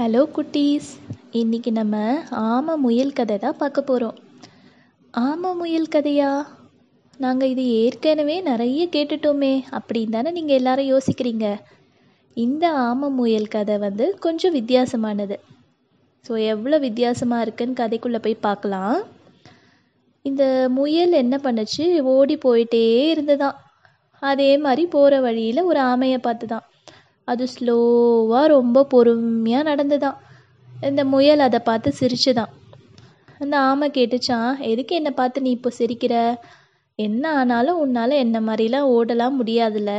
Hello குட்டீஸ். இன்னைக்கு நம்ம ஆம முயல் கதை தான் பார்க்க போகிறோம் ஆம முயல் கதையா? நாங்கள் இது ஏற்கனவே நிறைய கேட்டுட்டோமே அப்படின்னு தானே நீங்கள் எல்லாரும் யோசிக்கிறீங்க. இந்த ஆம முயல் கதை வந்து கொஞ்சம் வித்தியாசமானது. ஸோ எவ்வளோ வித்தியாசமாக இருக்குன்னு கதைக்குள்ளே போய் பார்க்கலாம். இந்த முயல் என்ன பண்ணுச்சு? ஓடி போயிட்டே இருந்ததான். அதே மாதிரி போகிற வழியில் ஒரு ஆமையை பார்த்து தான் அது ஸ்லோவாக ரொம்ப பொறுமையாக நடந்துதான். இந்த முயல் அதை பார்த்து சிரிச்சுதான். அந்த ஆமை கேட்டுச்சான் எதுக்கு என்னை பார்த்து நீ இப்போ சிரிக்கிற? என்ன ஆனாலும் உன்னால் என்ன மாதிரிலாம் ஓடலாம் முடியாதுல்ல.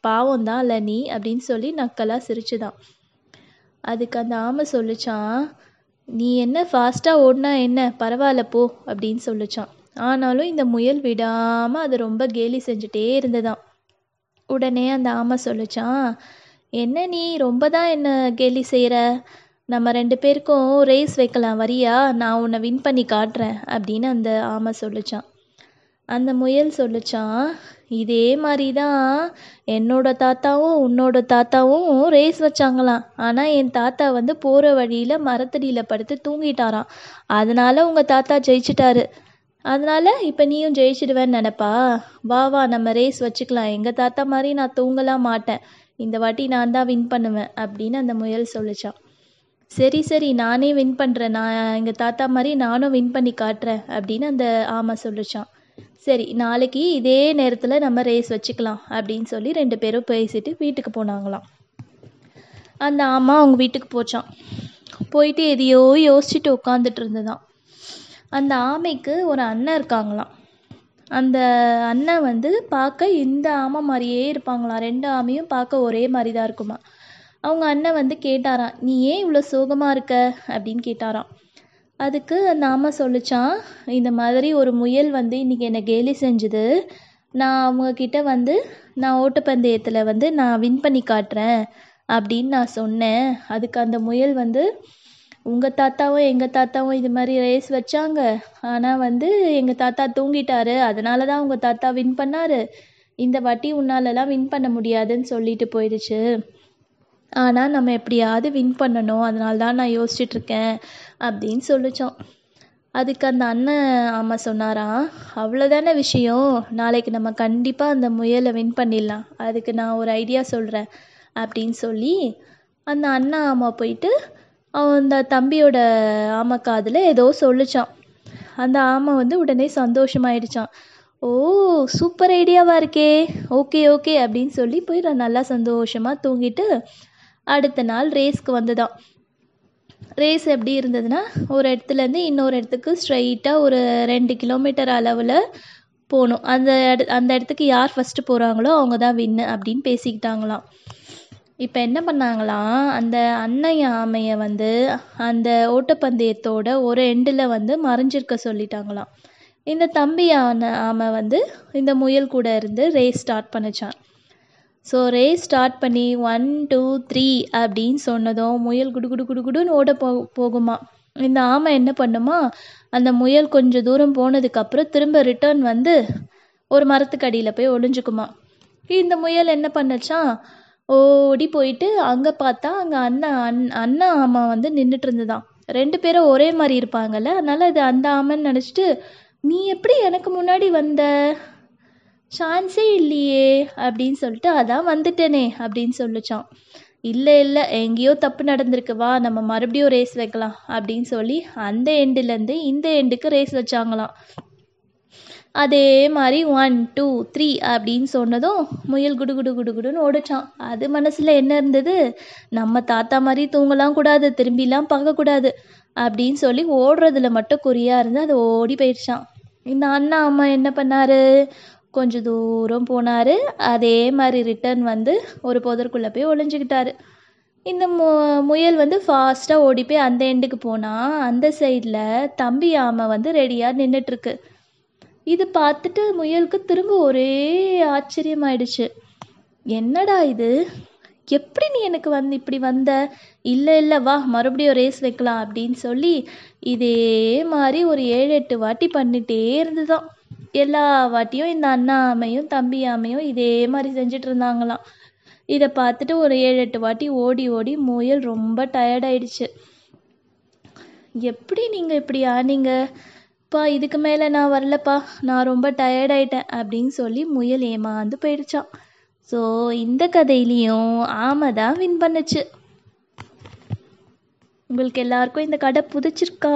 பாவம் தான் இல்லை நீ அப்படின்னு சொல்லி நக்கலாக சிரிச்சுதான். அதுக்கு அந்த ஆமை சொல்லிச்சான் நீ என்ன ஃபாஸ்ட்டாக ஓடினா என்ன? பரவாயில்ல போ அப்படின்னு சொல்லிச்சான் ஆனாலும் இந்த முயல் விடாமல் அது ரொம்ப கேலி செஞ்சுட்டே இருந்ததாம் உடனே அந்த ஆமை சொல்லிச்சான் என்ன நீ? ரொம்ப தான் என்ன கேலி செய்கிற நம்ம ரெண்டு பேருக்கும் ரேஸ் வைக்கலாம் வரியா? நான் உன்னை வின் பண்ணி காட்டுறேன் அப்படின்னு அந்த ஆமை சொல்லிச்சான் அந்த முயல் சொல்லிச்சான் இதே மாதிரி தான் என்னோட தாத்தாவும் உன்னோட தாத்தாவும் ரேஸ் வச்சாங்களாம். ஆனால் என் தாத்தா வந்து போகிற வழியில் மரத்தடியில் படுத்து தூங்கிட்டாராம். அதனால் உங்கள் தாத்தா ஜெயிச்சிட்டாரு. அதனால் இப்போ நீயும் ஜெயிச்சிடுவேன்னு நினப்பா? வா வா நம்ம ரேஸ் வச்சுக்கலாம். எங்கள் தாத்தா மாதிரி நான் தூங்கலாம் மாட்டேன். இந்த வாட்டி நான் தான் வின் பண்ணுவேன் அப்படின்னு அந்த முயல் சொல்லிச்சான் சரி சரி நானே வின் பண்ணுறேன் நான் எங்கள் தாத்தா மாதிரி நானும் வின் பண்ணி காட்டுறேன் அப்படின்னு அந்த ஆமை சொல்லிச்சான் சரி நாளைக்கு இதே நேரத்தில் நம்ம ரேஸ் வச்சுக்கலாம் அப்படின்னு சொல்லி ரெண்டு பேரும் பேசிட்டு வீட்டுக்கு போனாங்களாம். அந்த ஆமா அவங்க வீட்டுக்கு போச்சான் போயிட்டு எதையோ யோசிச்சுட்டு உட்காந்துட்டு இருந்ததான் அந்த ஆமைக்கு ஒரு அண்ணன் இருக்காங்களாம். அந்த அண்ணன் வந்து பார்க்க இந்த ஆமை மாதிரியே இருப்பாங்களாம். ரெண்டு ஆமையும் பார்க்க ஒரே மாதிரி தான் இருக்குமா? அவங்க அண்ணன் வந்து கேட்டாராம் நீ ஏன் இவ்வளோ சோகமாக இருக்க? அப்படின்னு கேட்டாராம். அதுக்கு அந்த ஆமை சொல்லிச்சான் இந்த மாதிரி ஒரு முயல் வந்து இன்றைக்கி என்னை கேலி செஞ்சுது. நான் அவங்கக்கிட்ட வந்து நான் ஓட்டப்பந்தயத்தில் வந்து நான் வின் பண்ணி காட்டுறேன் அப்படின்னு நான் சொன்னேன். அதுக்கு அந்த முயல் வந்து உங்கள் தாத்தாவும் எங்கள் தாத்தாவும் இது மாதிரி ரேஸ் வச்சாங்க. ஆனால் வந்து எங்கள் தாத்தா தூங்கிட்டாரு. அதனால தான் உங்கள் தாத்தா வின் பண்ணாரு. இந்த வாட்டி உன்னாலலாம் வின் பண்ண முடியாதுன்னு சொல்லிட்டு போயிடுச்சு. ஆனால் நம்ம எப்படியாவது வின் பண்ணணும். அதனால தான் நான் யோசிச்சிட்ருக்கேன் அப்படின்னு சொல்லிச்சோம். அதுக்கு அந்த அண்ணன் அம்மா சொன்னாராம் அவ்வளோதானே விஷயம். நாளைக்கு நம்ம கண்டிப்பாக அந்த முயலை வின் பண்ணிடலாம். அதுக்கு நான் ஒரு ஐடியா சொல்கிறேன் அப்படின்னு சொல்லி அந்த அண்ணா அம்மா போயிட்டு அந்த தம்பியோட ஆமை காதில் ஏதோ சொல்லிச்சான் அந்த ஆமை வந்து உடனே சந்தோஷமாயிடுச்சான் ஓ சூப்பர் ஐடியாவாக இருக்கே. ஓகே ஓகே அப்படின்னு சொல்லி போய் நல்லா சந்தோஷமாக தூங்கிட்டு அடுத்த நாள் ரேஸ்க்கு வந்ததான் ரேஸ் எப்படி இருந்ததுன்னா ஒரு இடத்துலேருந்து இன்னொரு இடத்துக்கு ஸ்ட்ரைட்டாக ஒரு ரெண்டு கிலோமீட்டர் அளவில் போகணும் அந்த இட அந்த இடத்துக்கு யார் ஃபஸ்ட்டு போகிறாங்களோ அவங்க தான் வின்னு அப்படின்னு பேசிக்கிட்டாங்களாம். இப்போ என்ன பண்ணாங்களாம் அந்த அன்னை ஆமையை வந்து அந்த ஓட்டப்பந்தயத்தோட ஒரு எண்டில் வந்து மறைஞ்சிருக்க சொல்லிட்டாங்களாம். இந்த தம்பி ஆன ஆமை வந்து இந்த முயல் கூட இருந்து ரேஸ் ஸ்டார்ட் பண்ணிச்சான் ஸோ ரேஸ் ஸ்டார்ட் பண்ணி ஒன் டூ த்ரீ அப்படின்னு சொன்னதும் முயல் குடு குடு குடு குடுன்னு ஓட போ போகுமா இந்த ஆமை என்ன பண்ணுமா? அந்த முயல் கொஞ்சம் தூரம் போனதுக்கப்புறம் திரும்ப ரிட்டர்ன் வந்து ஒரு மரத்துக்கு அடியில் போய் ஒளிஞ்சுக்குமா இந்த முயல் என்ன பண்ணுச்சான் ஓடி போயிட்டு அங்கே பார்த்தா அங்கே அண்ணன் அண் அண்ணன் ஆமை வந்து நின்றுட்டு இருந்துதான். ரெண்டு பேரும் ஒரே மாதிரி இருப்பாங்கல்ல அதனால் அது அந்த ஆமைன்னு நினச்சிட்டு நீ எப்படி எனக்கு முன்னாடி வந்த? சான்ஸே இல்லையே அப்படின்னு சொல்லிட்டு அதான் வந்துட்டேனே அப்படின்னு சொல்லிச்சான் இல்லை இல்லை எங்கேயோ தப்பு நடந்திருக்கு வா நம்ம மறுபடியும் ரேஸ் வைக்கலாம் அப்படின்னு சொல்லி அந்த எண்டுலேருந்து இந்த எண்டுக்கு ரேஸ் வச்சாங்களாம். அதே மாதிரி ஒன் டூ த்ரீ அப்படின்னு சொன்னதும் முயல் குடு குடு குடு குடுன்னு ஓடிச்சான். அது மனசில் என்ன இருந்தது? நம்ம தாத்தா மாதிரி தூங்கலாம் கூடாது திரும்பிலாம் பார்க்கக்கூடாது அப்படின்னு சொல்லி ஓடுறதுல மட்டும் குறியாக இருந்து அது ஓடி போயிடுச்சான். இந்த அண்ணா அம்மா என்ன பண்ணார்? கொஞ்சம் தூரம் போனார். அதே மாதிரி ரிட்டர்ன் வந்து ஒரு புதற்குள்ளே போய் ஒளிஞ்சிக்கிட்டாரு. இந்த மு முயல் வந்து ஃபாஸ்ட்டாக ஓடி போய் அந்த எண்டுக்கு போனால் அந்த சைடில் தம்பி ஆமை வந்து ரெடியாக நின்றுட்டுருக்கு இது பார்த்துட்டு முயலுக்கு திரும்ப ஒரே ஆச்சரியமாயிடுச்சு. என்னடா இது? எப்படி நீ எனக்கு வந்து இப்படி வந்த? இல்லை இல்லை வா மறுபடியும் ரேஸ் வைக்கலாம் அப்படின்னு சொல்லி இதே மாதிரி ஒரு ஏழு எட்டு வாட்டி பண்ணிகிட்டே இருந்துதான். எல்லா வாட்டியும் இந்த அண்ணா ஆமையும் தம்பி ஆமையும் இதே மாதிரி செஞ்சுட்டு இருந்தாங்களாம். இதை பார்த்துட்டு ஒரு ஏழு எட்டு வாட்டி ஓடி ஓடி முயல் ரொம்ப டயர்டாயிடுச்சு எப்படி நீங்கள் இப்படி ஆனீங்க? பா இதுக்கு மேலே நான் வரலப்பா. நான் ரொம்ப டயர்டாயிட்டேன் அப்படின்னு சொல்லி முயல் ஏமாந்து போயிடுச்சான் ஸோ இந்த கதையிலையும் ஆமை தான் வின் பண்ணுச்சு. உங்களுக்கு எல்லாருக்கும் இந்த கதை புதிச்சிருக்கா